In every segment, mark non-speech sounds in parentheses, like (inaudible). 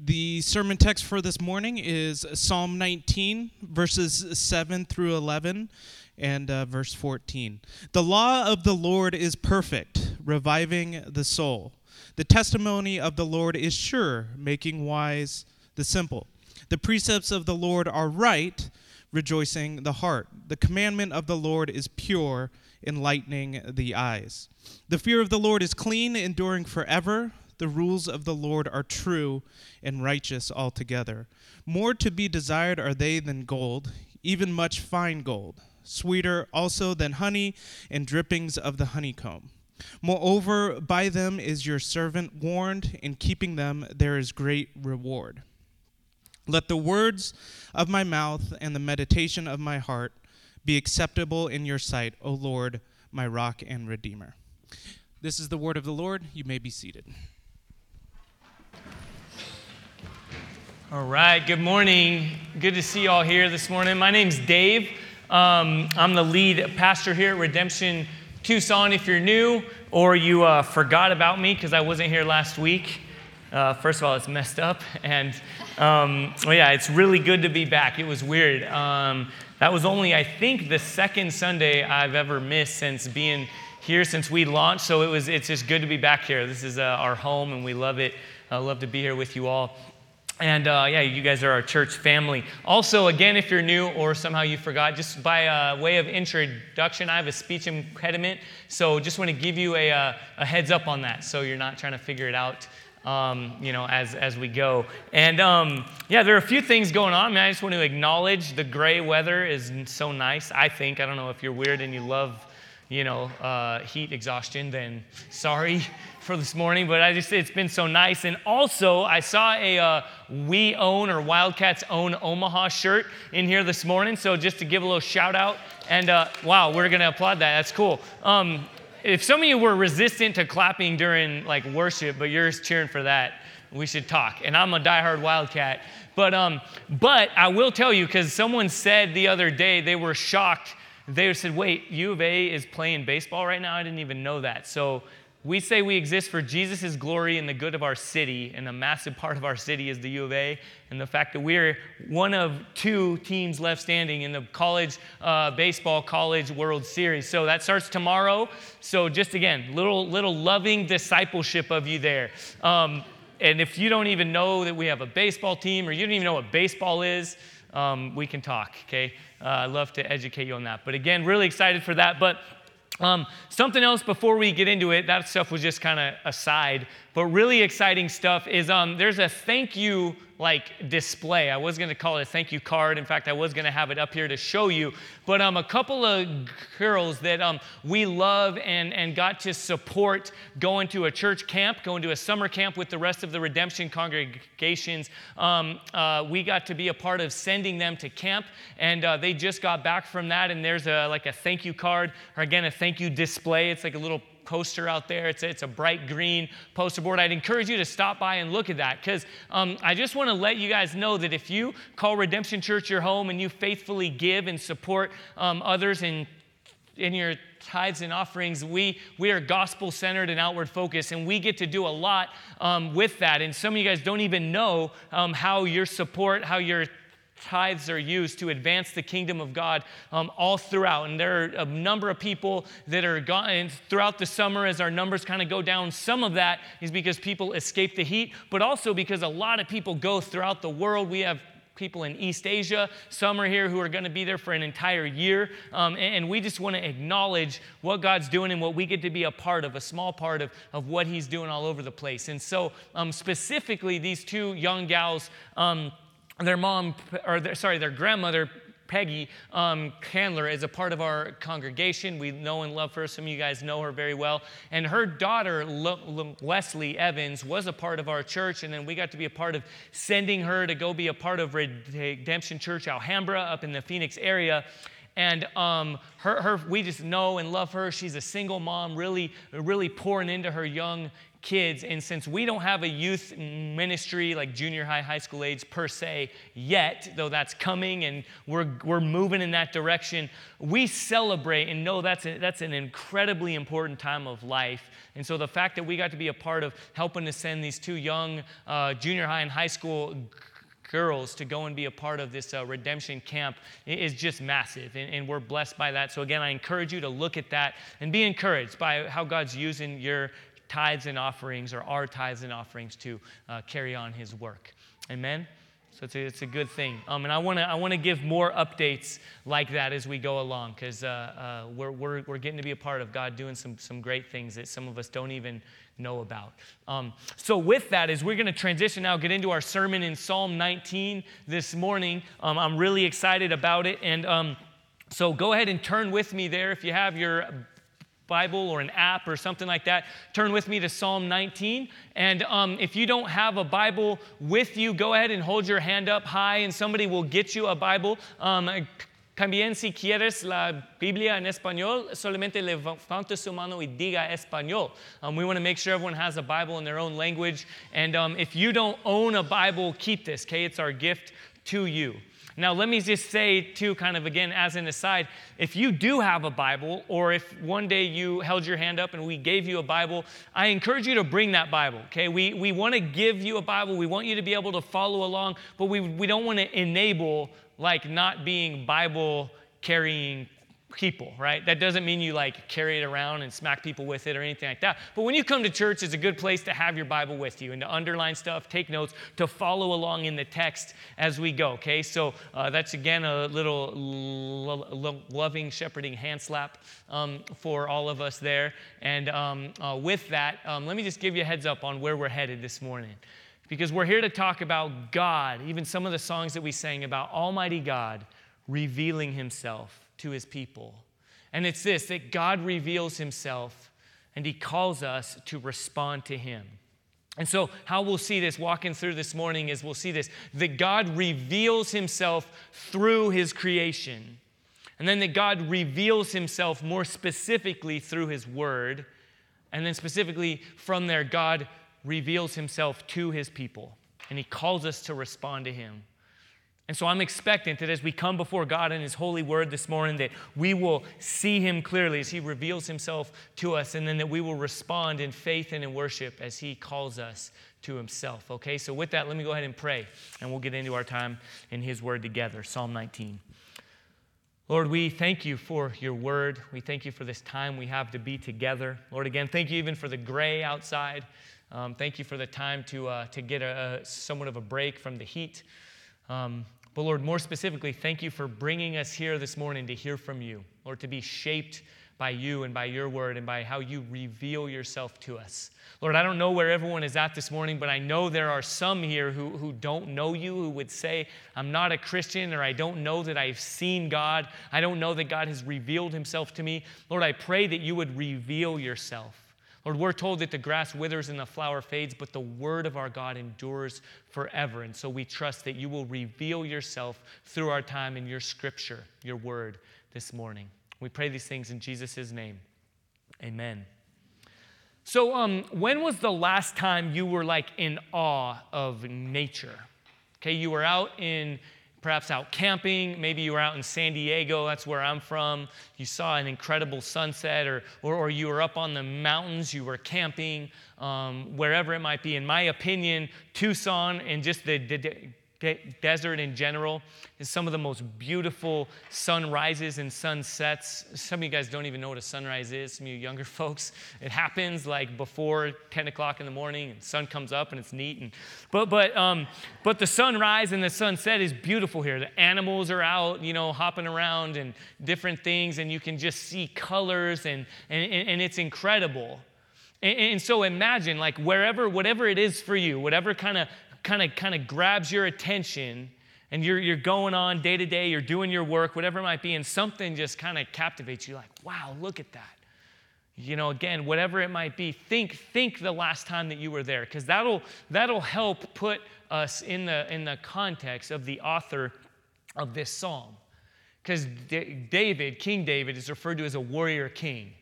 The sermon text for this morning is Psalm 19, verses 7 through 11, and uh, verse 14. The law of the Lord is perfect, reviving the soul. The testimony of the Lord is sure, making wise the simple. The precepts of the Lord are right, rejoicing the heart. The commandment of the Lord is pure, enlightening the eyes. The fear of the Lord is clean, enduring forever. The rules of the Lord are true and righteous altogether. More to be desired are they than gold, even much fine gold, sweeter also than honey and drippings of the honeycomb. Moreover, by them is your servant warned, in keeping them there is great reward. Let the words of my mouth and the meditation of my heart be acceptable in your sight, O Lord, my rock and redeemer. This is the word of the Lord. You may be seated. All right, good morning. Good to see you all here this morning. My name's Dave. Um, I'm the lead pastor here at Redemption Tucson. If you're new or you uh, forgot about me because I wasn't here last week, uh, first of all, it's messed up. And um, well, yeah, it's really good to be back. It was weird. Um, that was only, I think, the second Sunday I've ever missed since being here since we launched. So it was, it's just good to be back here. This is uh, our home, and we love it. I love to be here with you all. And uh, yeah, you guys are our church family. Also, again, if you're new or somehow you forgot, just by uh, way of introduction, I have a speech impediment. So just want to give you a, uh, a heads up on that so you're not trying to figure it out. Um, you know, as, as we go. And um, yeah, there are a few things going on. I, mean, I just want to acknowledge the gray weather is so nice, I think. I don't know if you're weird and you love, you know, uh, heat exhaustion, then sorry (laughs) for this morning, but I just it's been so nice. And also, I saw a uh, We Own or Wildcats Own Omaha shirt in here this morning. So just to give a little shout out, and uh, wow, we're gonna applaud that. That's cool. Um, if some of you were resistant to clapping during like worship, but you're cheering for that, we should talk. And I'm a diehard Wildcat, but um, but I will tell you because someone said the other day they were shocked. They said, "Wait, U of A is playing baseball right now? I didn't even know that." So we say we exist for Jesus' glory and the good of our city, and a massive part of our city is the U of A, and the fact that we're one of two teams left standing in the college uh, baseball college World Series. So that starts tomorrow. So just again, little little loving discipleship of you there. Um, and if you don't even know that we have a baseball team, or you don't even know what baseball is, um, we can talk. Okay, uh, I'd love to educate you on that. But again, really excited for that. But um, something else before we get into it, that stuff was just kind of aside, but really exciting stuff is um, there's a thank you like display. I was going to call it a thank you card. In fact, I was going to have it up here to show you. But um, a couple of girls that um, we love and, and got to support going to a church camp, going to a summer camp with the rest of the redemption congregations. Um, uh, we got to be a part of sending them to camp, and uh, they just got back from that. And there's a, like a thank you card, or again, a thank you display. It's like a little poster out there. It's a, it's a bright green poster board. I'd encourage you to stop by and look at that because um, I just want to let you guys know that if you call Redemption Church your home and you faithfully give and support um, others in, in your tithes and offerings, we, we are gospel centered and outward focused, and we get to do a lot um, with that. And some of you guys don't even know um, how your support, how your tithes are used to advance the kingdom of God um, all throughout. And there are a number of people that are gone throughout the summer as our numbers kind of go down. Some of that is because people escape the heat, but also because a lot of people go throughout the world. We have people in East Asia. Some are here who are going to be there for an entire year. Um, and, and, we just want to acknowledge what God's doing and what we get to be a part of, a small part of, of what He's doing all over the place. And so, um, specifically, these two young gals. Um, their mom, or their, sorry, their grandmother, Peggy um, Candler, is a part of our congregation. We know and love her. Some of you guys know her very well. And her daughter, Leslie Evans, was a part of our church. And then we got to be a part of sending her to go be a part of Redemption Church Alhambra up in the Phoenix area. And um, her, her, we just know and love her. She's a single mom, really, really pouring into her young kids. And since we don't have a youth ministry like junior high, high school age per se yet, though that's coming and we're, we're moving in that direction, we celebrate and know that's, a, that's an incredibly important time of life. And so the fact that we got to be a part of helping to send these two young uh, junior high and high school girls to go and be a part of this uh, redemption camp is just massive. And, and, we're blessed by that. So, again, I encourage you to look at that and be encouraged by how God's using your tithes and offerings or our tithes and offerings to uh, carry on his work. Amen? So it's a, it's a good thing. Um, and I want to I wanna give more updates like that as we go along because uh, uh, we're, we're, we're getting to be a part of God doing some, some great things that some of us don't even know about. Um, so, with that, as we're going to transition now, get into our sermon in Psalm 19 this morning, um, I'm really excited about it. And um, so, go ahead and turn with me there if you have your Bible or an app or something like that, turn with me to Psalm 19. And um, if you don't have a Bible with you, go ahead and hold your hand up high, and somebody will get you a Bible. Um, También si quieres la Biblia en español, solamente levanta su mano y diga español. Um, we want to make sure everyone has a Bible in their own language. And um, if you don't own a Bible, keep this, okay? It's our gift to you. Now, let me just say, too, kind of again, as an aside, if you do have a Bible, or if one day you held your hand up and we gave you a Bible, I encourage you to bring that Bible, okay? We, we want to give you a Bible. We want you to be able to follow along, but we, we don't want to enable like not being Bible carrying people, right? That doesn't mean you like carry it around and smack people with it or anything like that. But when you come to church, it's a good place to have your Bible with you and to underline stuff, take notes, to follow along in the text as we go, okay? So uh, that's again a little lo- lo- loving, shepherding hand slap um, for all of us there. And um, uh, with that, um, let me just give you a heads up on where we're headed this morning. Because we're here to talk about God, even some of the songs that we sang about Almighty God revealing Himself to his people. And it's this that God reveals himself and he calls us to respond to him. And so, how we'll see this walking through this morning is we'll see this that God reveals himself through his creation. And then that God reveals himself more specifically through his word. And then, specifically from there, God reveals himself to his people. And he calls us to respond to him. And so I'm expectant that as we come before God in His holy word this morning, that we will see Him clearly as He reveals Himself to us, and then that we will respond in faith and in worship as He calls us to Himself. Okay, so with that, let me go ahead and pray, and we'll get into our time in His word together. Psalm 19. Lord, we thank you for your word. We thank you for this time we have to be together. Lord, again, thank you even for the gray outside. Um, thank you for the time to, uh, to get a, a, somewhat of a break from the heat. Um, but Lord, more specifically, thank you for bringing us here this morning to hear from you, Lord, to be shaped by you and by your word and by how you reveal yourself to us. Lord, I don't know where everyone is at this morning, but I know there are some here who, who don't know you, who would say, I'm not a Christian, or I don't know that I've seen God. I don't know that God has revealed himself to me. Lord, I pray that you would reveal yourself. Lord, we're told that the grass withers and the flower fades, but the word of our God endures forever. And so we trust that you will reveal yourself through our time in your scripture, your word this morning. We pray these things in Jesus' name. Amen. So, um, when was the last time you were like in awe of nature? Okay, you were out in perhaps out camping. Maybe you were out in San Diego, that's where I'm from. You saw an incredible sunset, or, or, or you were up on the mountains, you were camping, um, wherever it might be. In my opinion, Tucson and just the, the, De- desert in general is some of the most beautiful sunrises and sunsets. Some of you guys don't even know what a sunrise is, some of you younger (laughs) folks. It happens like before 10 o'clock in the morning, and sun comes up and it's neat. And, but, but, um, but the sunrise and the sunset is beautiful here. The animals are out, you know, hopping around and different things, and you can just see colors, and, and, and it's incredible. And so imagine, like, wherever, whatever it is for you, whatever kind of kind of kind of grabs your attention and you're, you're going on day to day, you're doing your work, whatever it might be, and something just kind of captivates you like, wow, look at that. You know, again, whatever it might be, think, think the last time that you were there, because that'll, that'll help put us in the, in the context of the author of this psalm. because D- David, King David, is referred to as a warrior king.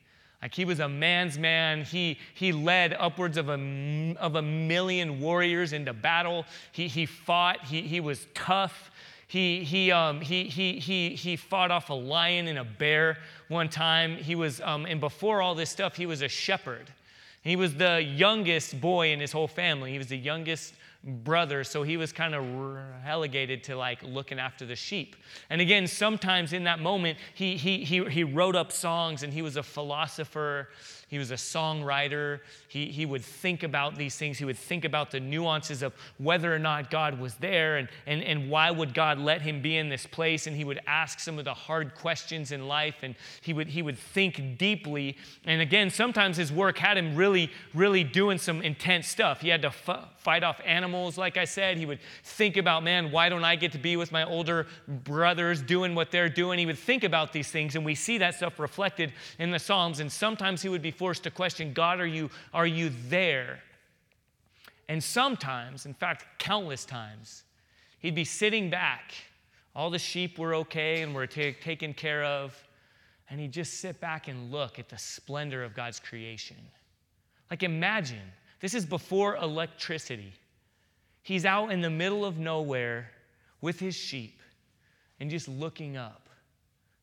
Like he was a man's man. He, he led upwards of a, of a million warriors into battle. He, he fought. He, he was tough. He, he, um, he, he, he, he fought off a lion and a bear one time. He was, um, and before all this stuff, he was a shepherd. He was the youngest boy in his whole family. He was the youngest brother, so he was kind of relegated to like looking after the sheep. And again, sometimes in that moment, he, he, he, he wrote up songs and he was a philosopher he was a songwriter. He, he would think about these things. He would think about the nuances of whether or not God was there and, and, and why would God let him be in this place. And he would ask some of the hard questions in life and he would, he would think deeply. And again, sometimes his work had him really, really doing some intense stuff. He had to fight off animals, like I said. He would think about, man, why don't I get to be with my older brothers doing what they're doing? He would think about these things. And we see that stuff reflected in the Psalms. And sometimes he would be forced to question God, are you, are you there? And sometimes, in fact, countless times, he'd be sitting back. All the sheep were okay and were t- taken care of. And he'd just sit back and look at the splendor of God's creation. Like, imagine this is before electricity. He's out in the middle of nowhere with his sheep and just looking up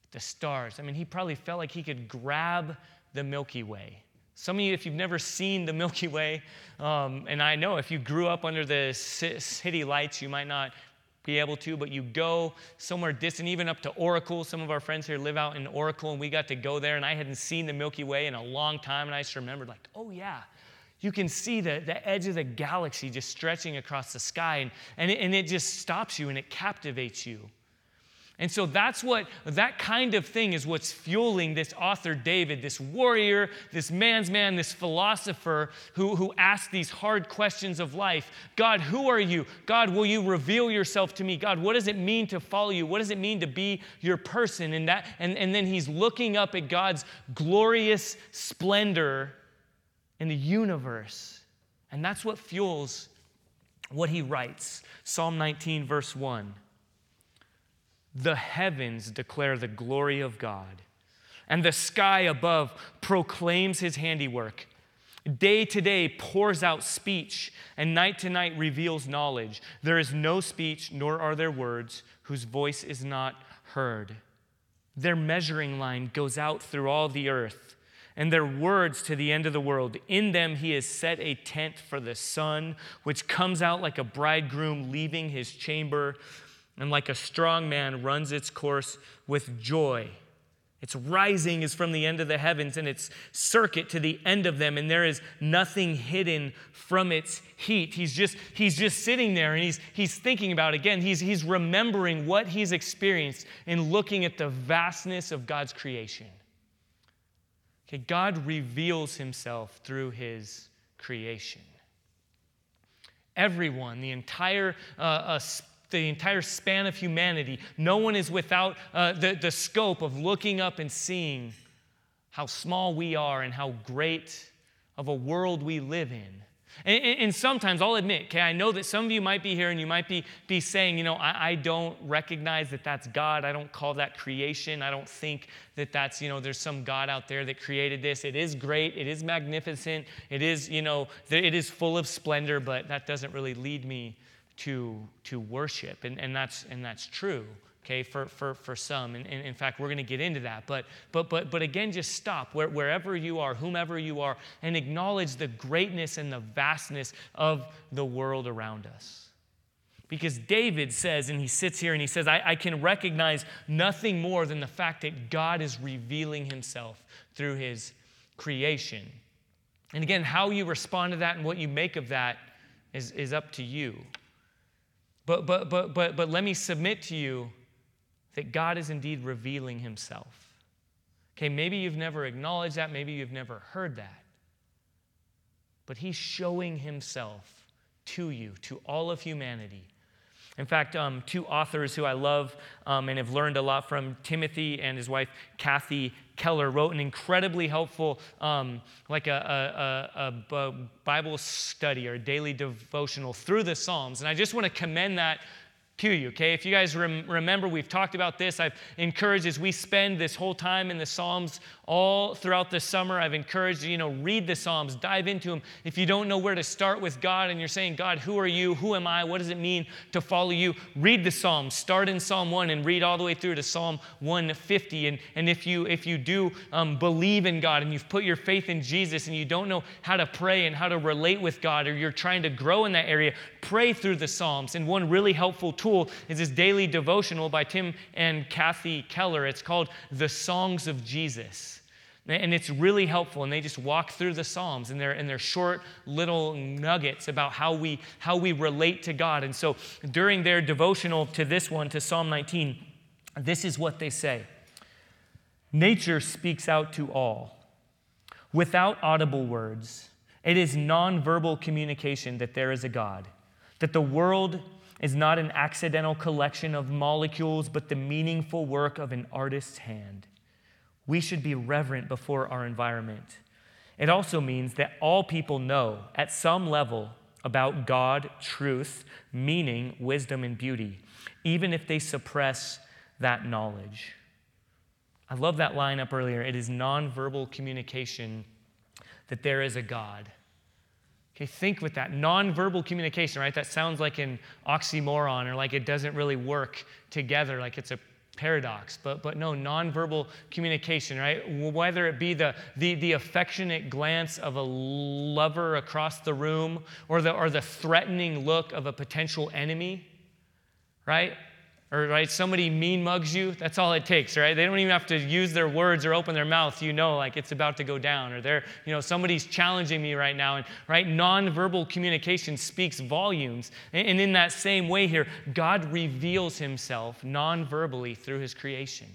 at the stars. I mean, he probably felt like he could grab the Milky Way. Some of you, if you've never seen the Milky Way, um, and I know if you grew up under the city lights, you might not be able to, but you go somewhere distant, even up to Oracle. Some of our friends here live out in Oracle, and we got to go there, and I hadn't seen the Milky Way in a long time, and I just remembered, like, oh yeah, you can see the, the edge of the galaxy just stretching across the sky, and, and, it, and it just stops you and it captivates you. And so that's what, that kind of thing is what's fueling this author David, this warrior, this man's man, this philosopher who, who asks these hard questions of life. God, who are you? God, will you reveal yourself to me? God, what does it mean to follow you? What does it mean to be your person? And, that, and, and then he's looking up at God's glorious splendor in the universe. And that's what fuels what he writes. Psalm 19, verse 1. The heavens declare the glory of God, and the sky above proclaims his handiwork. Day to day pours out speech, and night to night reveals knowledge. There is no speech, nor are there words, whose voice is not heard. Their measuring line goes out through all the earth, and their words to the end of the world. In them he has set a tent for the sun, which comes out like a bridegroom leaving his chamber and like a strong man runs its course with joy. Its rising is from the end of the heavens and its circuit to the end of them, and there is nothing hidden from its heat. He's just, he's just sitting there and he's, he's thinking about, it. again, he's, he's remembering what he's experienced and looking at the vastness of God's creation. Okay, God reveals himself through his creation. Everyone, the entire uh, uh, the entire span of humanity. No one is without uh, the, the scope of looking up and seeing how small we are and how great of a world we live in. And, and, sometimes I'll admit, okay, I know that some of you might be here and you might be, be saying, you know, I, I, don't recognize that that's God. I don't call that creation. I don't think that that's, you know, there's some God out there that created this. It is great. It is magnificent. It is, you know, it is full of splendor, but that doesn't really lead me to, to worship. And, and, that's, and that's true, okay, for, for, for some. And, and in fact, we're going to get into that. But, but, but, but again, just stop where, wherever you are, whomever you are, and acknowledge the greatness and the vastness of the world around us. Because David says, and he sits here and he says, I, I, can recognize nothing more than the fact that God is revealing himself through his creation. And again, how you respond to that and what you make of that is, is up to you. But, but, but, but, but let me submit to you that God is indeed revealing himself. Okay, maybe you've never acknowledged that, maybe you've never heard that. But he's showing himself to you, to all of humanity, in fact, um, two authors who I love um, and have learned a lot from, Timothy and his wife Kathy Keller, wrote an incredibly helpful, um, like a, a, a, Bible study or a daily devotional through the Psalms. And I just want to commend that to you, okay? If you guys rem- remember, we've talked about this. I've encouraged as we spend this whole time in the Psalms all throughout the summer, I've encouraged you, know, read the Psalms, dive into them. If you don't know where to start with God and you're saying, God, who are you? Who am I? What does it mean to follow you? Read the Psalms. Start in Psalm 1 and read all the way through to Psalm 150. And, and if you if you do um, believe in God and you've put your faith in Jesus and you don't know how to pray and how to relate with God or you're trying to grow in that area, pray through the Psalms. And one really helpful tool is this daily devotional by Tim and Kathy Keller. It's called The Songs of Jesus. And it's really helpful. And they just walk through the Psalms and they're, and they're short little nuggets about how we, how we relate to God. And so during their devotional to this one, to Psalm 19, this is what they say Nature speaks out to all without audible words. It is nonverbal communication that there is a God, that the world is not an accidental collection of molecules, but the meaningful work of an artist's hand. We should be reverent before our environment. It also means that all people know at some level about God, truth, meaning, wisdom, and beauty, even if they suppress that knowledge. I love that line up earlier. It is nonverbal communication that there is a God. Okay, think with that. Nonverbal communication, right? That sounds like an oxymoron or like it doesn't really work together, like it's a paradox but but no nonverbal communication right whether it be the, the the affectionate glance of a lover across the room or the or the threatening look of a potential enemy right or right somebody mean mugs you that's all it takes right? They don't even have to use their words or open their mouth you know like it's about to go down. Or they're you know somebody's challenging me right now and right nonverbal communication speaks volumes. And, in that same way here god reveals himself nonverbally through his creation.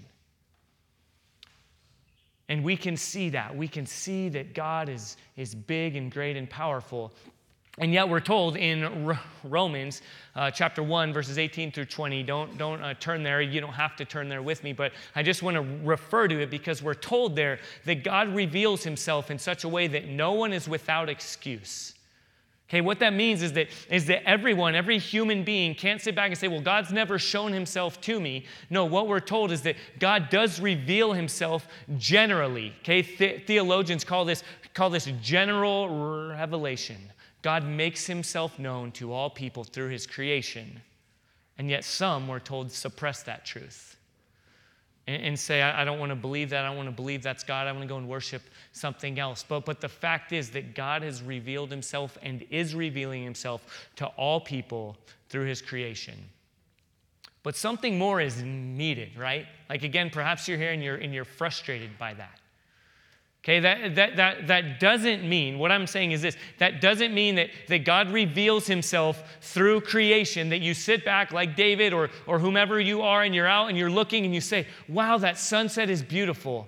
And we can see that. We can see that god is is big and great and powerful and yet, we're told in Romans uh, chapter 1, verses 18 through 20, don't, don't uh, turn there. You don't have to turn there with me, but I just want to refer to it because we're told there that God reveals himself in such a way that no one is without excuse. Okay, what that means is that, is that everyone, every human being can't sit back and say, well, God's never shown himself to me. No, what we're told is that God does reveal himself generally. Okay, the- theologians call this, call this general revelation. God makes himself known to all people through his creation, and yet some, we're told, suppress that truth and, and say, I, I don't want to believe that. I don't want to believe that's God. I want to go and worship something else. But, but the fact is that God has revealed himself and is revealing himself to all people through his creation. But something more is needed, right? Like again, perhaps you're here and you're, and you're frustrated by that. Okay, that, that, that, that doesn't mean, what I'm saying is this that doesn't mean that, that God reveals himself through creation, that you sit back like David or, or whomever you are and you're out and you're looking and you say, wow, that sunset is beautiful.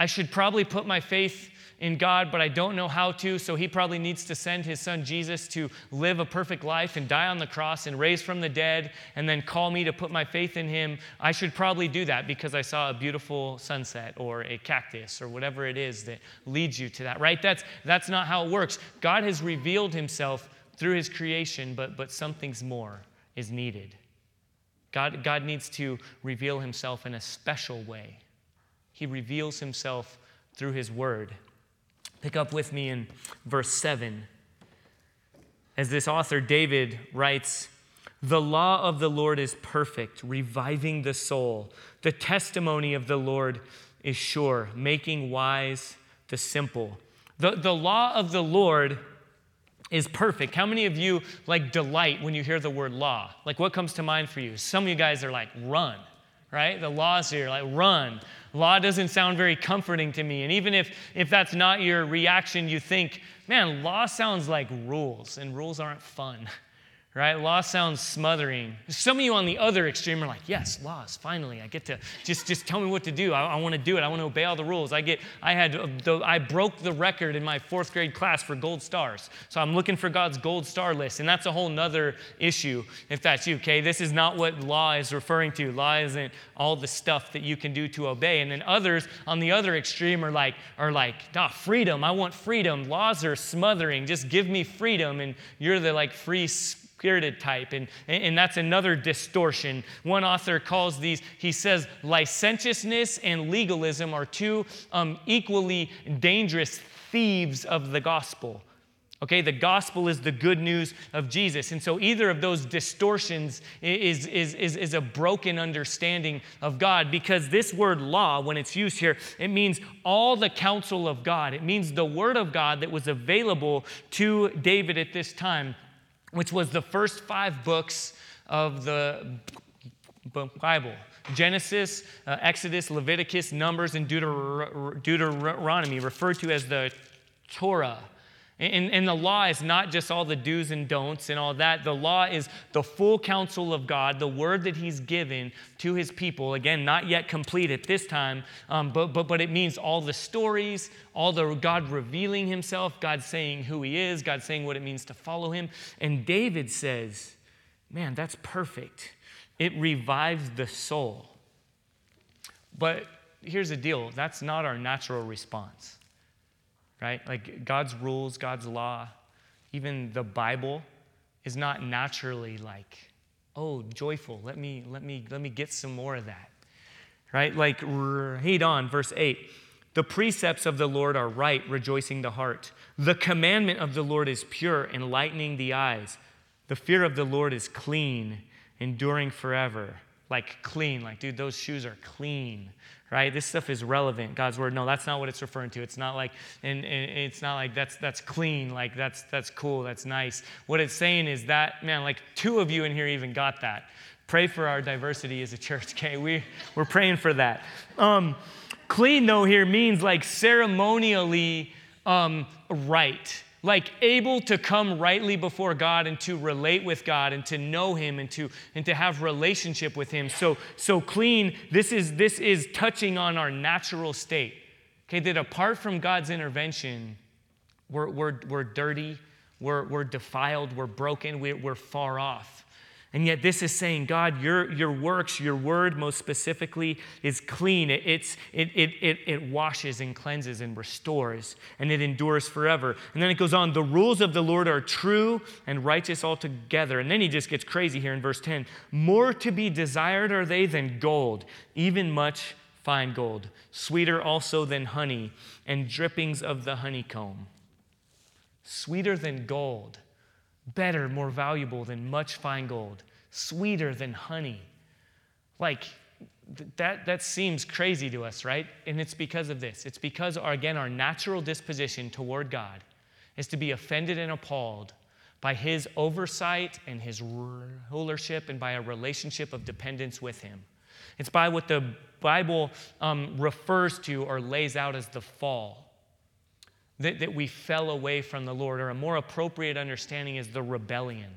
I should probably put my faith in God, but I don't know how to, so he probably needs to send his son Jesus to live a perfect life and die on the cross and raise from the dead and then call me to put my faith in him. I should probably do that because I saw a beautiful sunset or a cactus or whatever it is that leads you to that, right? That's, that's not how it works. God has revealed himself through his creation, but, but something's more is needed. God, God needs to reveal himself in a special way. He reveals himself through his word. Pick up with me in verse 7. As this author, David, writes, The law of the Lord is perfect, reviving the soul. The testimony of the Lord is sure, making wise the simple. The, the law of the Lord is perfect. How many of you like delight when you hear the word law? Like what comes to mind for you? Some of you guys are like, run, right? The law's here, like run. Law doesn't sound very comforting to me. And even if, if that's not your reaction, you think, man, law sounds like rules, and rules aren't fun. (laughs) right? Law sounds smothering. Some of you on the other extreme are like, yes, laws, finally, I get to just, just tell me what to do. I, I want to do it. I want to obey all the rules. I get, I had, uh, the, I broke the record in my fourth grade class for gold stars. So I'm looking for God's gold star list. And that's a whole nother issue if that's you, okay? This is not what law is referring to. Law isn't all the stuff that you can do to obey. And then others on the other extreme are like, are like, nah, freedom. I want freedom. Laws are smothering. Just give me freedom. And you're the like free spirited type, and, and that's another distortion. One author calls these, he says, licentiousness and legalism are two um, equally dangerous thieves of the gospel. Okay, the gospel is the good news of Jesus. And so either of those distortions is, is, is, is, a broken understanding of God because this word law, when it's used here, it means all the counsel of God. It means the word of God that was available to David at this time, which was the first five books of the Bible. Genesis, uh, Exodus, Leviticus, Numbers, and Deuteronomy, referred to as the Torah. And, and, the law is not just all the do's and don'ts and all that. The law is the full counsel of God, the word that He's given to His people. Again, not yet complete at this time, um, but, but, but it means all the stories, all the God revealing Himself, God saying who He is, God saying what it means to follow Him. And David says, Man, that's perfect. It revives the soul. But here's the deal that's not our natural response right? Like God's rules, God's law, even the Bible is not naturally like, oh, joyful. Let me let me let me get some more of that. Right? Like read on verse 8. The precepts of the Lord are right, rejoicing the heart. The commandment of the Lord is pure, enlightening the eyes. The fear of the Lord is clean, enduring forever. Like clean, like, dude, those shoes are clean right? This stuff is relevant. God's word. No, that's not what it's referring to. It's not like, and, and, it's not like that's that's clean. Like that's that's cool. That's nice. What it's saying is that man, like two of you in here even got that. Pray for our diversity as a church. (laughs) Okay, we we're praying for that. Um, clean though here means like ceremonially um, right like able to come rightly before God and to relate with God and to know him and to and to have relationship with him. So so clean this is this is touching on our natural state. Okay, that apart from God's intervention, we're, we're, we're dirty, we're, we're defiled, we're broken, we're, we're far off. And yet, this is saying, God, your, your works, your word most specifically, is clean. It, it's, it, it, it, it washes and cleanses and restores, and it endures forever. And then it goes on the rules of the Lord are true and righteous altogether. And then he just gets crazy here in verse 10. More to be desired are they than gold, even much fine gold, sweeter also than honey, and drippings of the honeycomb. Sweeter than gold better, more valuable than much fine gold, sweeter than honey. Like, that, that seems crazy to us, right? And it's because of this. It's because, our, again, our natural disposition toward God is to be offended and appalled by his oversight and his rulership and by a relationship of dependence with him. It's by what the Bible um, refers to or lays out as the fall that, that we fell away from the Lord, or a more appropriate understanding is the rebellion.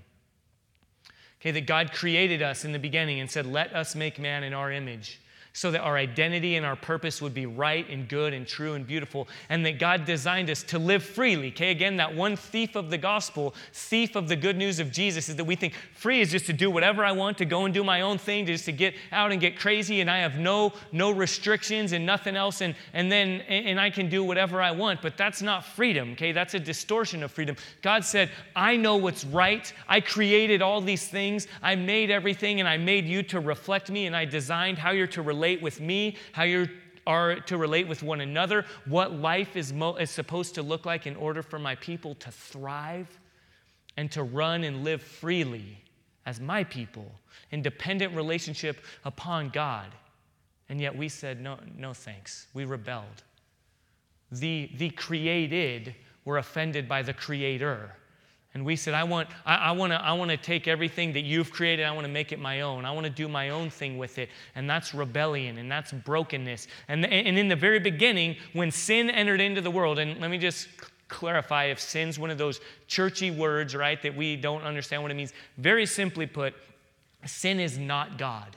Okay, that God created us in the beginning and said, Let us make man in our image so that our identity and our purpose would be right and good and true and beautiful, and that God designed us to live freely. Okay, again, that one thief of the gospel, thief of the good news of Jesus, is that we think free is just to do whatever I want, to go and do my own thing, just to get out and get crazy, and I have no no restrictions and nothing else, and and then and I can do whatever I want. But that's not freedom. Okay, that's a distortion of freedom. God said, I know what's right. I created all these things. I made everything, and I made you to reflect me, and I designed how you're to relate relate with me, how you are to relate with one another, what life is, mo- is supposed to look like in order for my people to thrive and to run and live freely as my people in dependent relationship upon God. And yet we said, no, no thanks. We rebelled. The, the created were offended by the creator. And we said, I want, I, I want to I wanna take everything that you've created, I want to make it my own. I want to do my own thing with it. And that's rebellion and that's brokenness. And, and in the very beginning, when sin entered into the world, and let me just clarify if sin's one of those churchy words, right, that we don't understand what it means. Very simply put, sin is not God.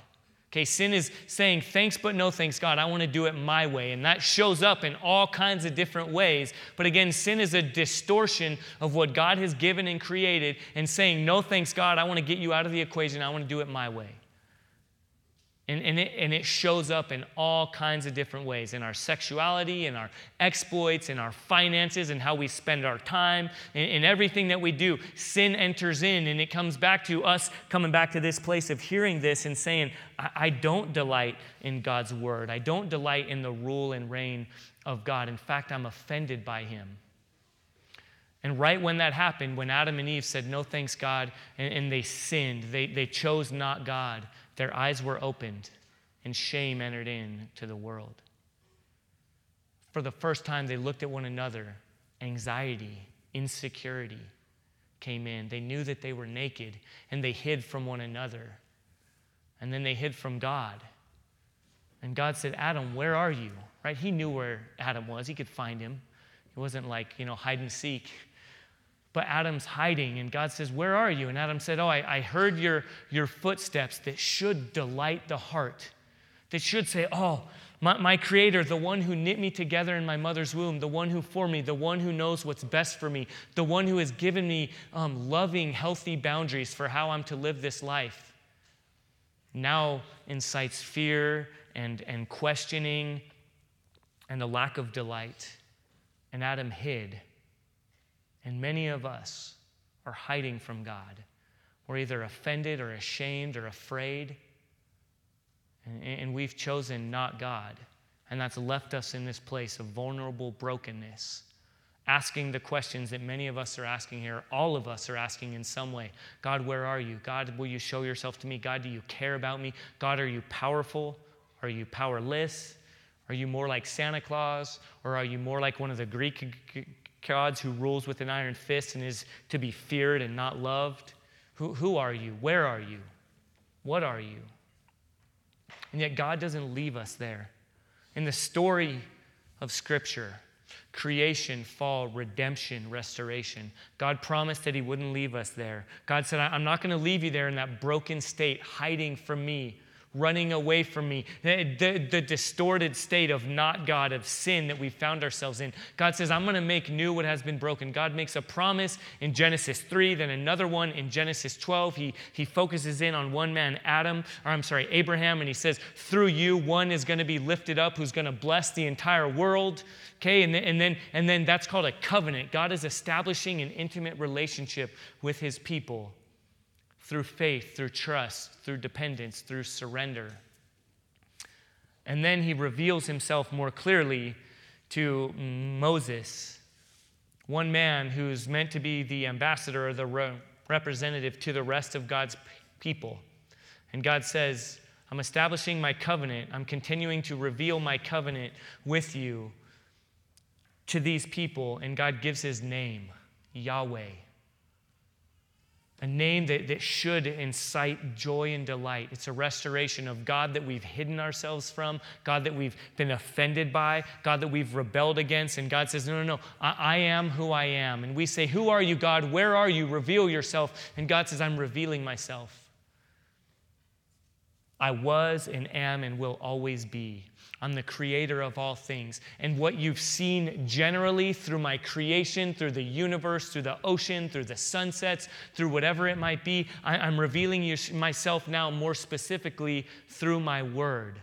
Okay, sin is saying, thanks, but no thanks, God. I want to do it my way. And that shows up in all kinds of different ways. But again, sin is a distortion of what God has given and created and saying, no thanks, God. I want to get you out of the equation. I want to do it my way. And, and, it, and it shows up in all kinds of different ways in our sexuality, in our exploits, in our finances, and how we spend our time, in, in everything that we do. Sin enters in, and it comes back to us coming back to this place of hearing this and saying, I, I don't delight in God's word. I don't delight in the rule and reign of God. In fact, I'm offended by him. And right when that happened, when Adam and Eve said, No thanks, God, and, and they sinned, they, they chose not God their eyes were opened, and shame entered into the world. For the first time, they looked at one another. Anxiety, insecurity came in. They knew that they were naked, and they hid from one another. And then they hid from God. And God said, Adam, where are you? Right? He knew where Adam was, he could find him. It wasn't like, you know, hide and seek but Adam's hiding, and God says, Where are you? And Adam said, Oh, I, I heard your, your footsteps that should delight the heart, that should say, Oh, my, my, creator, the one who knit me together in my mother's womb, the one who formed me, the one who knows what's best for me, the one who has given me um, loving, healthy boundaries for how I'm to live this life, now incites fear and, and questioning and a lack of delight. And Adam hid and many of us are hiding from God. We're either offended or ashamed or afraid. And, we've chosen not God. And that's left us in this place of vulnerable brokenness, asking the questions that many of us are asking here. All of us are asking in some way God, where are you? God, will you show yourself to me? God, do you care about me? God, are you powerful? Are you powerless? Are you more like Santa Claus? Or are you more like one of the Greek gods who rules with an iron fist and is to be feared and not loved? Who, who are you? Where are you? What are you? And yet, God doesn't leave us there. In the story of Scripture, creation, fall, redemption, restoration. God promised that He wouldn't leave us there. God said, I'm not going to leave you there in that broken state, hiding from me running away from me, the, the, distorted state of not God, of sin that we found ourselves in. God says, I'm going to make new what has been broken. God makes a promise in Genesis 3, then another one in Genesis 12. He, he focuses in on one man, Adam, or I'm sorry, Abraham, and he says, through you, one is going to be lifted up who's going to bless the entire world. Okay, and then, and, then, and then that's called a covenant. God is establishing an intimate relationship with his people through faith, through trust, through dependence, through surrender. And then he reveals himself more clearly to Moses, one man who's meant to be the ambassador or the re- representative to the rest of God's people. And God says, I'm establishing my covenant. I'm continuing to reveal my covenant with you to these people. And God gives his name, Yahweh a name that, that should incite joy and delight. It's a restoration of God that we've hidden ourselves from, God that we've been offended by, God that we've rebelled against. And God says, No, no, no, I, I am who I am. And we say, Who are you, God? Where are you? Reveal yourself. And God says, I'm revealing myself. I was and am and will always be. I'm the creator of all things. And what you've seen generally through my creation, through the universe, through the ocean, through the sunsets, through whatever it might be, I, am revealing myself now more specifically through my word.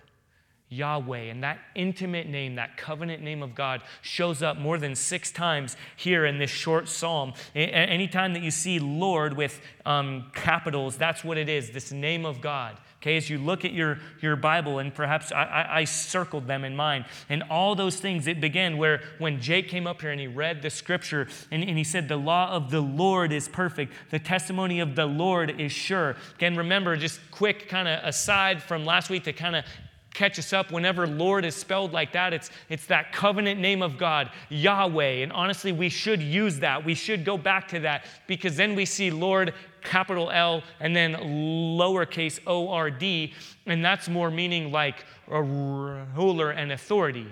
Yahweh, and that intimate name, that covenant name of God, shows up more than six times here in this short psalm. Anytime that you see Lord with um, capitals, that's what it is this name of God. Okay, as you look at your, your Bible, and perhaps I, I, I, circled them in mine, and all those things, it began where when Jake came up here and he read the scripture and, and he said, The law of the Lord is perfect, the testimony of the Lord is sure. Again, remember, just quick kind of aside from last week to kind of catch us up whenever Lord is spelled like that. It's, it's that covenant name of God, Yahweh. And honestly, we should use that. We should go back to that because then we see Lord capital L and then lowercase O R D, and that's more meaning like a ruler and authority.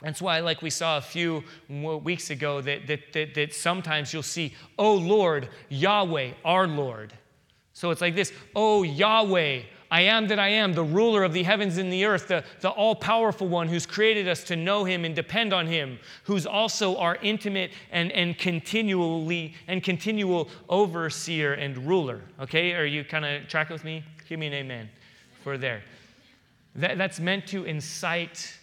That's why, like we saw a few weeks ago, that, that, that, that sometimes you'll see, Oh Lord, Yahweh, our Lord. So it's like this, Oh Yahweh, I am that I am, the ruler of the heavens and the earth, the, the all powerful one who's created us to know him and depend on him, who's also our intimate and, and continually and continual overseer and ruler. Okay, are you kind of tracking with me? Give me an amen for there. that, that's meant to incite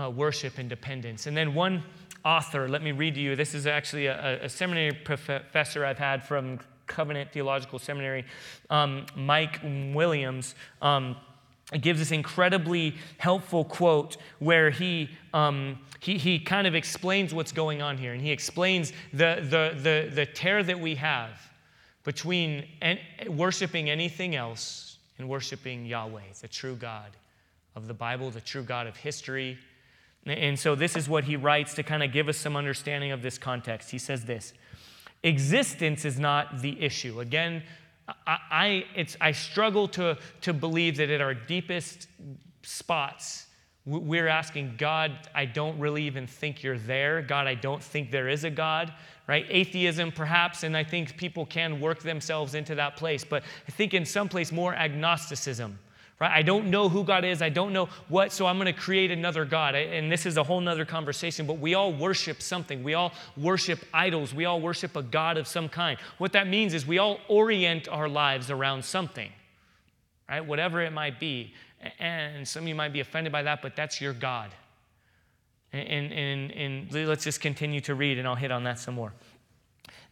uh, worship and dependence. And then one author, let me read to you. This is actually a, a seminary professor I've had from Covenant Theological Seminary, um, Mike Williams. Um, gives this incredibly helpful quote where he, um, he, he kind of explains what's going on here. And he explains the, the, the, the tear that we have between en- worshiping anything else and worshiping Yahweh, the true God of the Bible, the true God of history. And so this is what he writes to kind of give us some understanding of this context. He says this Existence is not the issue. Again, I, I, I struggle to, to believe that at our deepest spots, we're asking God, I don't really even think you're there. God, I don't think there is a God, right? Atheism, perhaps, and I think people can work themselves into that place, but I think in some place more agnosticism, right? I don't know who God is. I don't know what, so I'm going to create another God. And this is a whole nother conversation, but we all worship something. We all worship idols. We all worship a God of some kind. What that means is we all orient our lives around something, right? Whatever it might be. And some of you might be offended by that, but that's your God. And, and, and let's just continue to read, and I'll hit on that some more.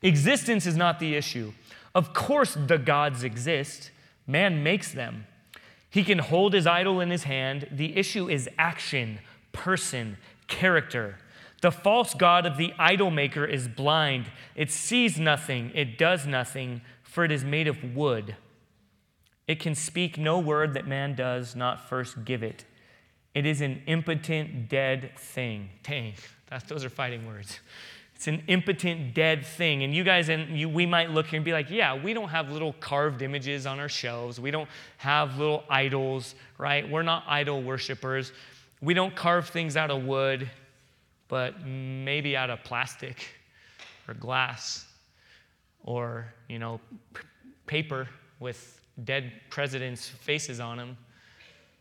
Existence is not the issue. Of course, the gods exist, man makes them. He can hold his idol in his hand. The issue is action, person, character. The false God of the idol maker is blind. It sees nothing, it does nothing, for it is made of wood. It can speak no word that man does not first give it. It is an impotent, dead thing. Dang, that, those are fighting words. It's an impotent, dead thing. And you guys, and you, we might look here and be like, yeah, we don't have little carved images on our shelves. We don't have little idols, right? We're not idol worshipers. We don't carve things out of wood, but maybe out of plastic or glass or, you know, paper with dead presidents' faces on them.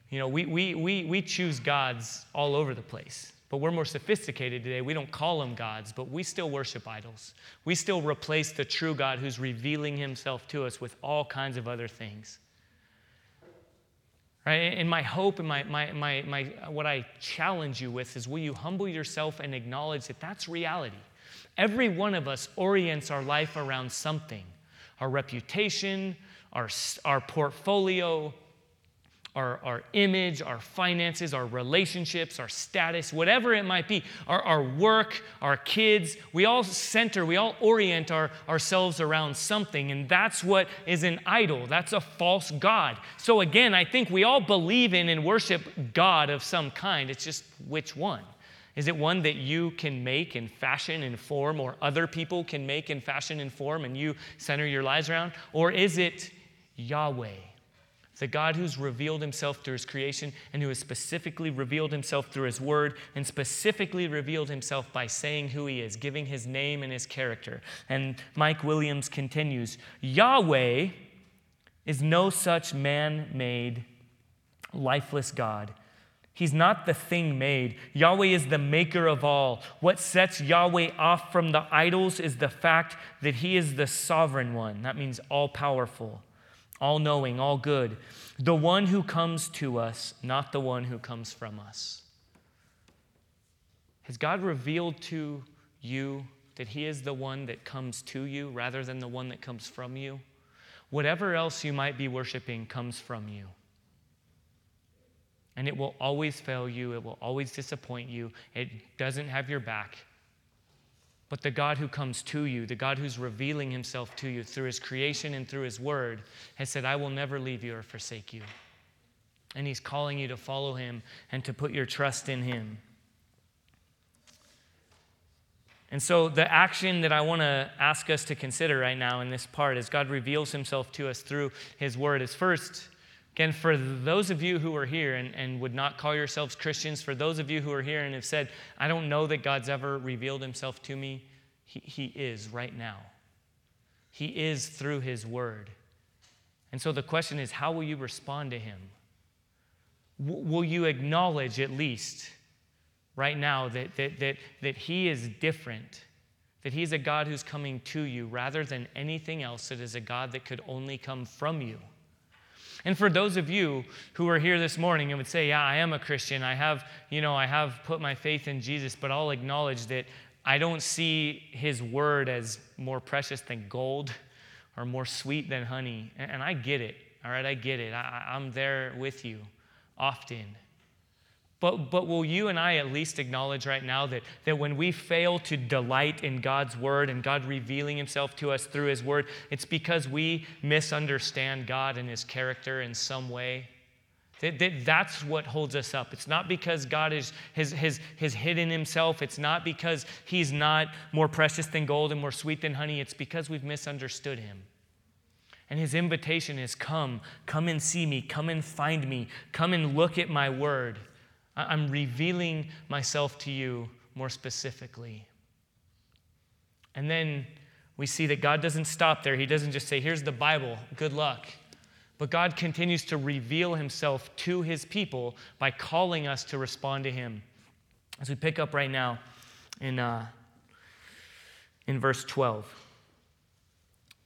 You know, we, we, we, we choose gods all over the place. But we're more sophisticated today. We don't call them gods, but we still worship idols. We still replace the true God who's revealing himself to us with all kinds of other things. Right? And my hope and my, my, my, my, what I challenge you with is will you humble yourself and acknowledge that that's reality? Every one of us orients our life around something our reputation, our, our portfolio, our, our image, our finances, our relationships, our status, whatever it might be, our, our work, our kids, we all center, we all orient our, ourselves around something. And that's what is an idol. That's a false God. So again, I think we all believe in and worship God of some kind. It's just which one? Is it one that you can make and fashion and form, or other people can make and fashion and form, and you center your lives around? Or is it Yahweh? The God who's revealed himself through his creation and who has specifically revealed himself through his word and specifically revealed himself by saying who he is, giving his name and his character. And Mike Williams continues Yahweh is no such man made, lifeless God. He's not the thing made. Yahweh is the maker of all. What sets Yahweh off from the idols is the fact that he is the sovereign one. That means all powerful all knowing, all good, the one who comes to us, not the one who comes from us. Has God revealed to you that He is the one that comes to you rather than the one that comes from you? Whatever else you might be worshiping comes from you. And it will always fail you, it will always disappoint you, it doesn't have your back. But the God who comes to you, the God who's revealing himself to you through his creation and through his word, has said, I will never leave you or forsake you. And he's calling you to follow him and to put your trust in him. And so, the action that I want to ask us to consider right now in this part as God reveals himself to us through his word is first, again, for those of you who are here and, and would not call yourselves Christians, for those of you who are here and have said, I don't know that God's ever revealed himself to me, he, he is right now. He is through His Word. And so the question is how will you respond to Him? W- will you acknowledge at least right now that, that, that, that He is different? That He's a God who's coming to you rather than anything else that is a God that could only come from you? And for those of you who are here this morning and would say, Yeah, I am a Christian, I have, you know, I have put my faith in Jesus, but I'll acknowledge that I don't see his word as more precious than gold or more sweet than honey. And I get it, all right? I get it. I, I'm there with you often. But, but will you and I at least acknowledge right now that, that when we fail to delight in God's word and God revealing himself to us through his word, it's because we misunderstand God and his character in some way? That, that, that's what holds us up. It's not because God is, has, has, has hidden himself. It's not because he's not more precious than gold and more sweet than honey. It's because we've misunderstood him. And his invitation is come, come and see me, come and find me, come and look at my word. I'm revealing myself to you more specifically. And then we see that God doesn't stop there. He doesn't just say, Here's the Bible, good luck. But God continues to reveal himself to his people by calling us to respond to him. As we pick up right now in, uh, in verse 12.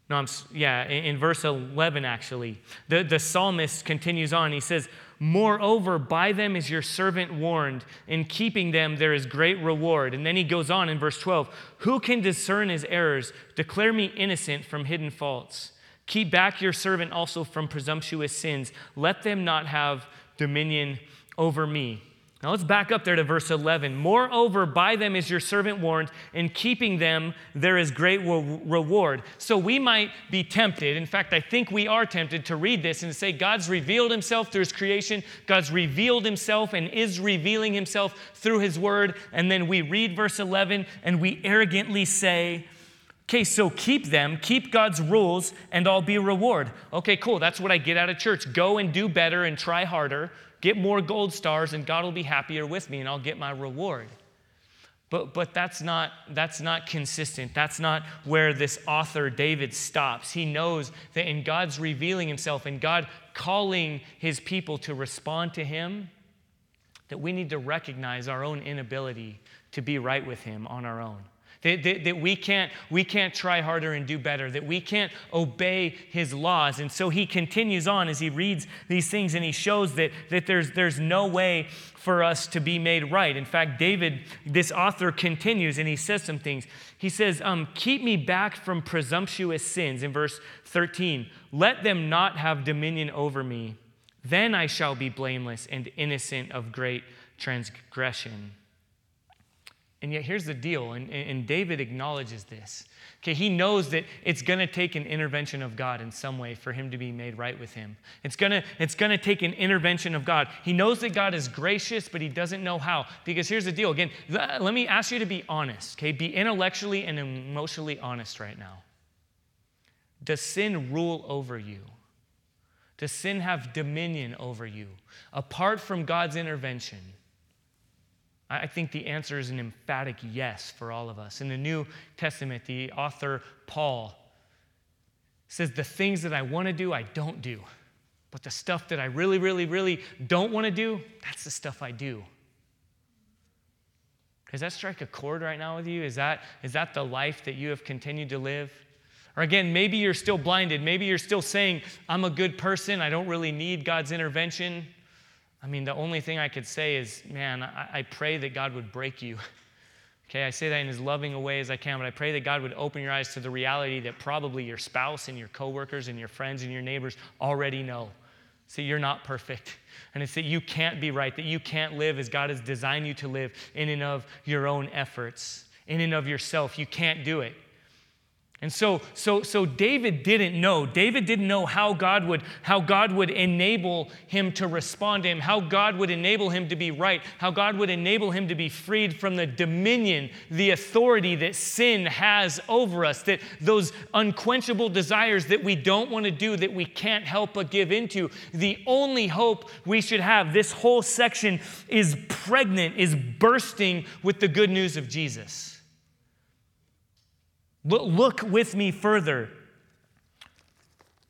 No, I'm, yeah, in, in verse 11, actually. The, the psalmist continues on. He says, Moreover, by them is your servant warned. In keeping them, there is great reward. And then he goes on in verse 12 Who can discern his errors? Declare me innocent from hidden faults. Keep back your servant also from presumptuous sins. Let them not have dominion over me. Now let's back up there to verse 11. Moreover, by them is your servant warned, in keeping them there is great re- reward. So we might be tempted, in fact, I think we are tempted to read this and say, God's revealed himself through his creation, God's revealed himself and is revealing himself through his word. And then we read verse 11 and we arrogantly say, Okay, so keep them, keep God's rules, and I'll be reward. Okay, cool. That's what I get out of church. Go and do better and try harder get more gold stars and God will be happier with me and I'll get my reward. But, but that's, not, that's not consistent. That's not where this author, David, stops. He knows that in God's revealing himself and God calling his people to respond to him, that we need to recognize our own inability to be right with him on our own. That, that, that, we, can't, we can't try harder and do better, that we can't obey his laws. And so he continues on as he reads these things and he shows that, that there's, there's no way for us to be made right. In fact, David, this author, continues and he says some things. He says, um, Keep me back from presumptuous sins, in verse 13. Let them not have dominion over me. Then I shall be blameless and innocent of great transgression. And yet, here's the deal, and, and David acknowledges this. Okay, he knows that it's going to take an intervention of God in some way for him to be made right with him. It's going to it's going to take an intervention of God. He knows that God is gracious, but he doesn't know how. Because here's the deal. Again, let me ask you to be honest. Okay, be intellectually and emotionally honest right now. Does sin rule over you? Does sin have dominion over you apart from God's intervention? I think the answer is an emphatic yes for all of us. In the New Testament, the author Paul says, The things that I want to do, I don't do. But the stuff that I really, really, really don't want to do, that's the stuff I do. Does that strike a chord right now with you? Is that, is that the life that you have continued to live? Or again, maybe you're still blinded. Maybe you're still saying, I'm a good person. I don't really need God's intervention. I mean, the only thing I could say is, man, I, I pray that God would break you. (laughs) Okay, I say that in as loving a way as I can, but I pray that God would open your eyes to the reality that probably your spouse and your coworkers and your friends and your neighbors already know. See, you're not perfect. (laughs) And it's that you can't be right, that you can't live as God has designed you to live in and of your own efforts, in and of yourself. You can't do it. And so, so, so David didn't know. David didn't know how God would, how God would enable him to respond to him, how God would enable him to be right, how God would enable him to be freed from the dominion, the authority that sin has over us, that those unquenchable desires that we don't want to do, that we can't help but give into. The only hope we should have, this whole section is pregnant, is bursting with the good news of Jesus. Look with me further.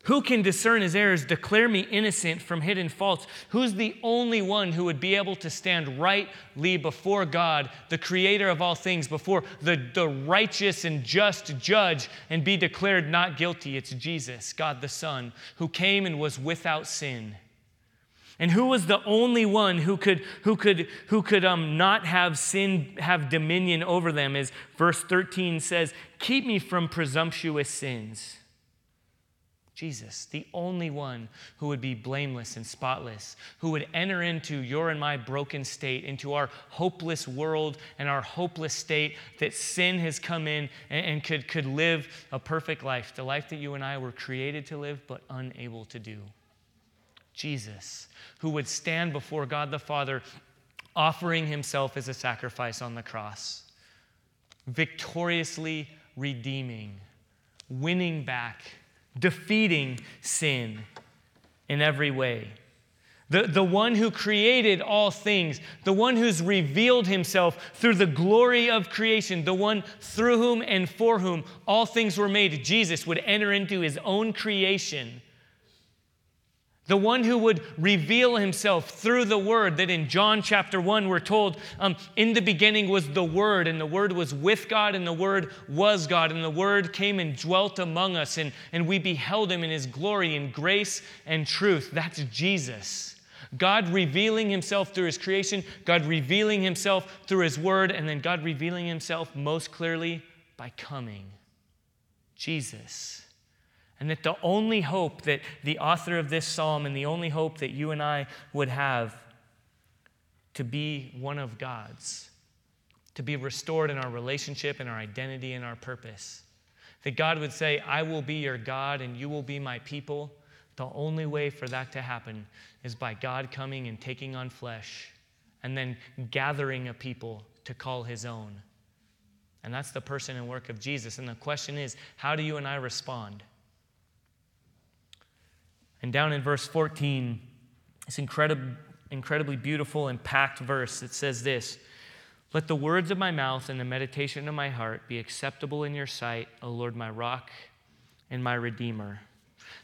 Who can discern his errors? Declare me innocent from hidden faults. Who's the only one who would be able to stand rightly before God, the creator of all things, before the, the righteous and just judge, and be declared not guilty? It's Jesus, God the Son, who came and was without sin. And who was the only one who could, who could, who could um, not have sin have dominion over them? As verse 13 says, Keep me from presumptuous sins. Jesus, the only one who would be blameless and spotless, who would enter into your and my broken state, into our hopeless world and our hopeless state that sin has come in and, and, could, could live a perfect life, the life that you and I were created to live but unable to do. Jesus, who would stand before God the Father, offering himself as a sacrifice on the cross, victoriously redeeming, winning back defeating sin in every way. The, the one who created all things, the one who's revealed himself through the glory of creation, the one through whom and for whom all things were made, Jesus would enter into his own creation the one who would reveal himself through the word that in john chapter 1 we're told um, in the beginning was the word and the word was with god and the word was god and the word came and dwelt among us and, and we beheld him in his glory in grace and truth. That's jesus. God revealing himself through his creation god revealing himself through his word and then god revealing himself most clearly by coming. Jesus and that the only hope that the author of this psalm and the only hope that you and I would have to be one of God's, to be restored in our relationship and our identity and our purpose. That God would say, I will be your God and you will be my people. The only way for that to happen is by God coming and taking on flesh and then gathering a people to call his own. And that's the person and work of Jesus. And the question is, how do you and I respond? And down in verse 14, this incredible, incredibly beautiful and packed verse, that says this Let the words of my mouth and the meditation of my heart be acceptable in your sight, O Lord, my rock and my redeemer.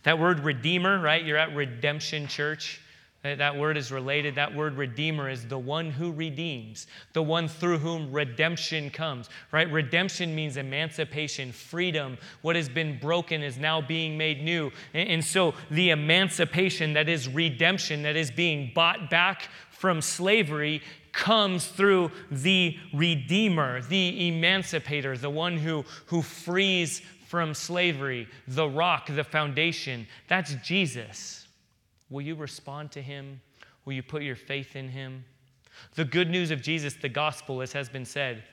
That word redeemer, right? You're at Redemption Church. That word is related. That word redeemer is the one who redeems, the one through whom redemption comes, right? Redemption means emancipation, freedom. What has been broken is now being made new. And so the emancipation that is redemption, that is being bought back from slavery, comes through the redeemer, the emancipator, the one who, who frees from slavery, the rock, the foundation. That's Jesus. Will you respond to him? Will you put your faith in him? The good news of Jesus, the gospel, as has been said,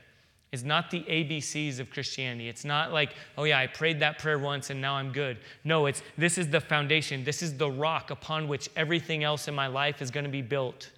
is not the ABCs of Christianity. It's not like, oh yeah, I prayed that prayer once and now I'm good. No, it's this is the foundation. This is the rock upon which everything else in my life is going to be built.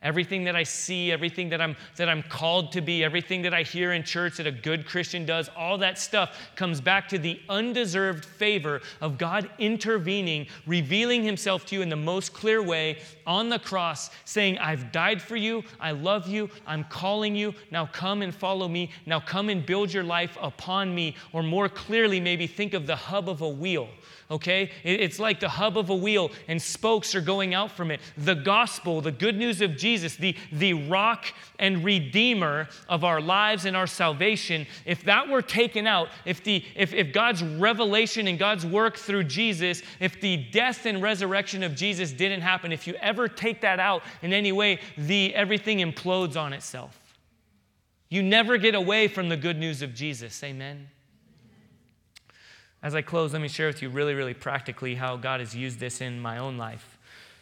Everything that I see, everything that I'm, that I'm called to be, everything that I hear in church that a good Christian does, all that stuff comes back to the undeserved favor of God intervening, revealing himself to you in the most clear way on the cross, saying, I've died for you, I love you, I'm calling you, now come and follow me, now come and build your life upon me. Or more clearly, maybe think of the hub of a wheel okay? It's like the hub of a wheel and spokes are going out from it. The gospel, the good news of Jesus, the, the rock and redeemer of our lives and our salvation, if that were taken out, if, the, if, if God's revelation and God's work through Jesus, if the death and resurrection of Jesus didn't happen, if you ever take that out in any way, the, everything implodes on itself. You never get away from the good news of Jesus. Amen. As I close, let me share with you really, really practically how God has used this in my own life.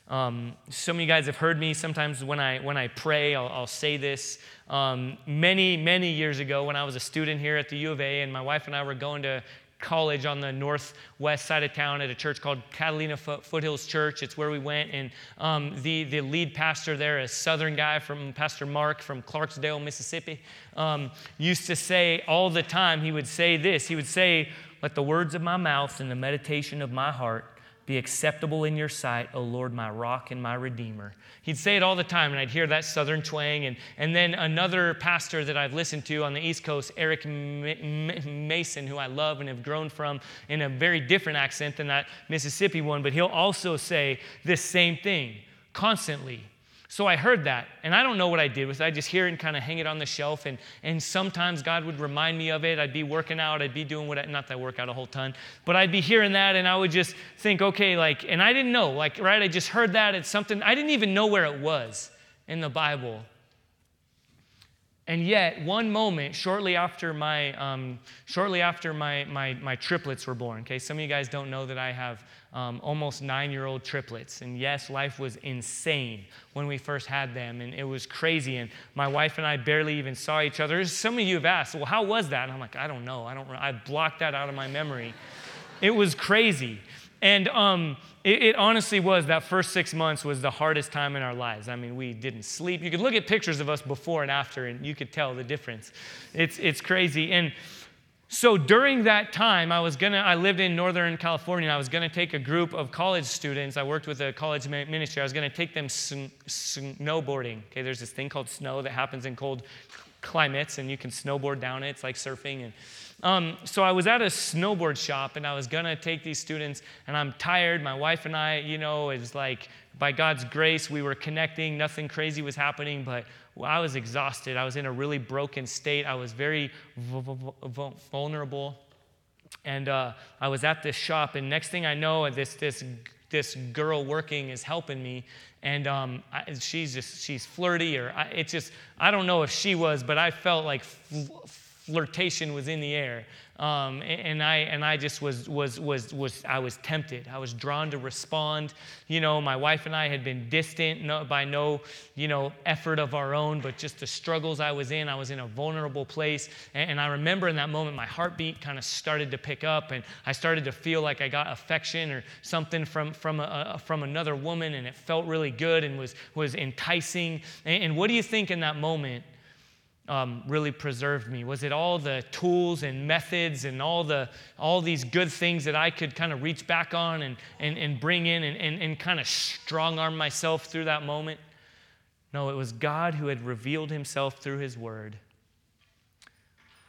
Um, some of you guys have heard me. Sometimes when I when I pray, I'll, I'll say this. Um, many many years ago, when I was a student here at the U of A, and my wife and I were going to college on the northwest side of town at a church called Catalina Foothills Church. It's where we went, and um, the the lead pastor there, a Southern guy from Pastor Mark from Clarksdale, Mississippi, um, used to say all the time. He would say this. He would say let the words of my mouth and the meditation of my heart be acceptable in your sight, O Lord, my rock and my redeemer. He'd say it all the time, and I'd hear that southern twang. And, and then another pastor that I've listened to on the East Coast, Eric Mason, who I love and have grown from in a very different accent than that Mississippi one, but he'll also say this same thing constantly. So I heard that, and I don't know what I did with it. I just hear it and kind of hang it on the shelf, and, and sometimes God would remind me of it. I'd be working out, I'd be doing what, I, not that I work out a whole ton, but I'd be hearing that, and I would just think, okay, like, and I didn't know, like, right? I just heard that. It's something, I didn't even know where it was in the Bible. And yet, one moment, shortly after my, um, shortly after my, my, my triplets were born, okay, some of you guys don't know that I have um, almost nine year old triplets. And yes, life was insane when we first had them, and it was crazy. And my wife and I barely even saw each other. Some of you have asked, well, how was that? And I'm like, I don't know. I don't. I blocked that out of my memory. It was crazy. And um, it, it, honestly was that first six months was the hardest time in our lives. I mean, we didn't sleep. You could look at pictures of us before and after, and you could tell the difference. It's, it's crazy. And so during that time, I was gonna, I lived in Northern California, and I was gonna take a group of college students. I worked with a college ministry. I was gonna take them sn- snowboarding. Okay, there's this thing called snow that happens in cold climates, and you can snowboard down it. It's like surfing. And um, so I was at a snowboard shop and I was gonna take these students, and I'm tired. My wife and I, you know, it was like by God's grace, we were connecting. Nothing crazy was happening, but I was exhausted. I was in a really broken state. I was very vulnerable. And uh, I was at this shop, and next thing I know, this, this, this girl working is helping me. And um, I, she's just, she's flirty, or I, it's just, I don't know if she was, but I felt like flirtation was in the air. Um, and I and I just was was was was I was tempted. I was drawn to respond. You know, my wife and I had been distant no, by no you know effort of our own, but just the struggles I was in. I was in a vulnerable place, and, and I remember in that moment my heartbeat kind of started to pick up, and I started to feel like I got affection or something from from a, from another woman, and it felt really good and was was enticing. and, and what do you think in that moment? Um, really preserved me? Was it all the tools and methods and all, the, all these good things that I could kind of reach back on and, and, and bring in and, and, and kind of strong arm myself through that moment? No, it was God who had revealed himself through his word.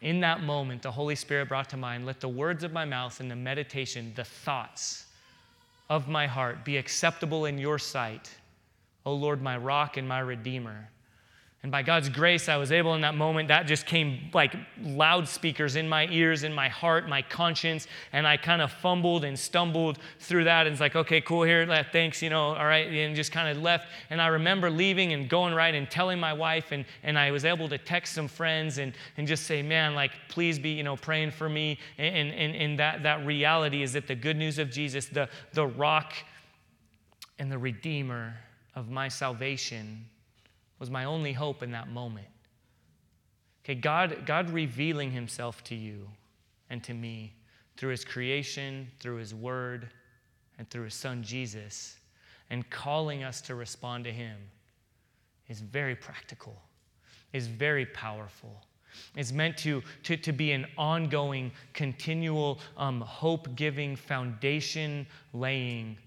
In that moment, the Holy Spirit brought to mind, let the words of my mouth and the meditation, the thoughts of my heart be acceptable in your sight, O Lord, my rock and my redeemer. And by God's grace, I was able in that moment, that just came like loudspeakers in my ears, in my heart, my conscience. And I kind of fumbled and stumbled through that. And it's like, okay, cool, here, thanks, you know, all right. And just kind of left. And I remember leaving and going right and telling my wife. And, and I was able to text some friends and, and just say, man, like, please be, you know, praying for me. And, and, and that, that reality is that the good news of Jesus, the, the rock and the redeemer of my salvation, was my only hope in that moment. Okay, God, God revealing himself to you and to me through his creation, through his word, and through his son Jesus, and calling us to respond to him is very practical, is very powerful. It's meant to, to, to be an ongoing, continual, um, hope giving, foundation laying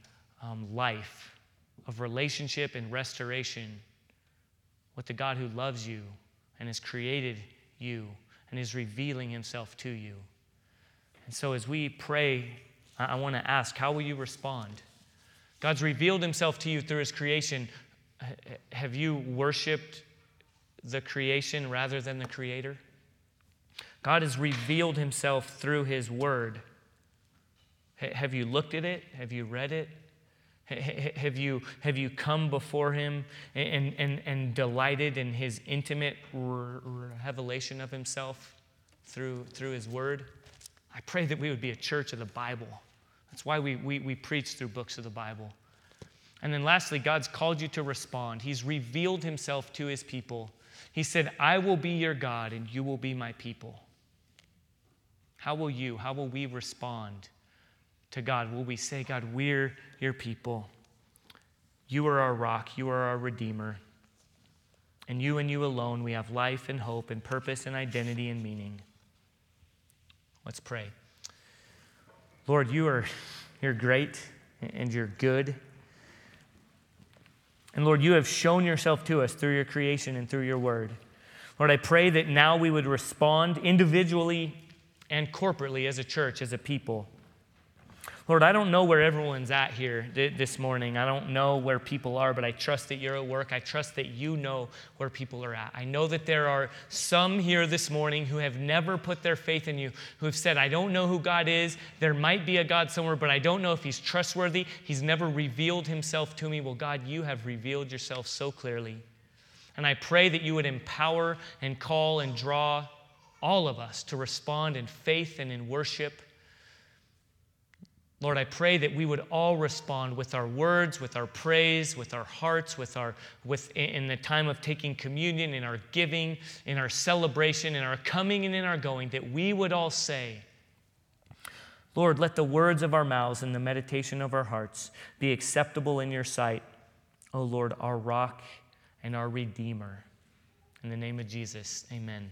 um, life of relationship and restoration with the God who loves you and has created you and is revealing himself to you. And so, as we pray, I want to ask, how will you respond? God's revealed himself to you through his creation. Have you worshiped the creation rather than the creator? God has revealed himself through his word. Have you looked at it? Have you read it? Have you, have you come before him and, and, and delighted in his intimate revelation of himself through, through his word? I pray that we would be a church of the Bible. That's why we, we, we preach through books of the Bible. And then lastly, God's called you to respond. He's revealed himself to his people. He said, I will be your God and you will be my people. How will you, how will we respond to God? Will we say, God, we're your people? You are our rock, you are our redeemer. And you and you alone, we have life and hope and purpose and identity and meaning. Let's pray. Lord, you are you're great and you're good. And Lord, you have shown yourself to us through your creation and through your word. Lord, I pray that now we would respond individually and corporately as a church, as a people Lord, I don't know where everyone's at here this morning. I don't know where people are, but I trust that you're at work. I trust that you know where people are at. I know that there are some here this morning who have never put their faith in you, who have said, I don't know who God is. There might be a God somewhere, but I don't know if he's trustworthy. He's never revealed himself to me. Well, God, you have revealed yourself so clearly. And I pray that you would empower and call and draw all of us to respond in faith and in worship Lord, I pray that we would all respond with our words, with our praise, with our hearts, with our with in the time of taking communion, in our giving, in our celebration, in our coming and in our going, that we would all say, Lord, let the words of our mouths and the meditation of our hearts be acceptable in your sight, O Lord, our rock and our redeemer. In the name of Jesus, amen.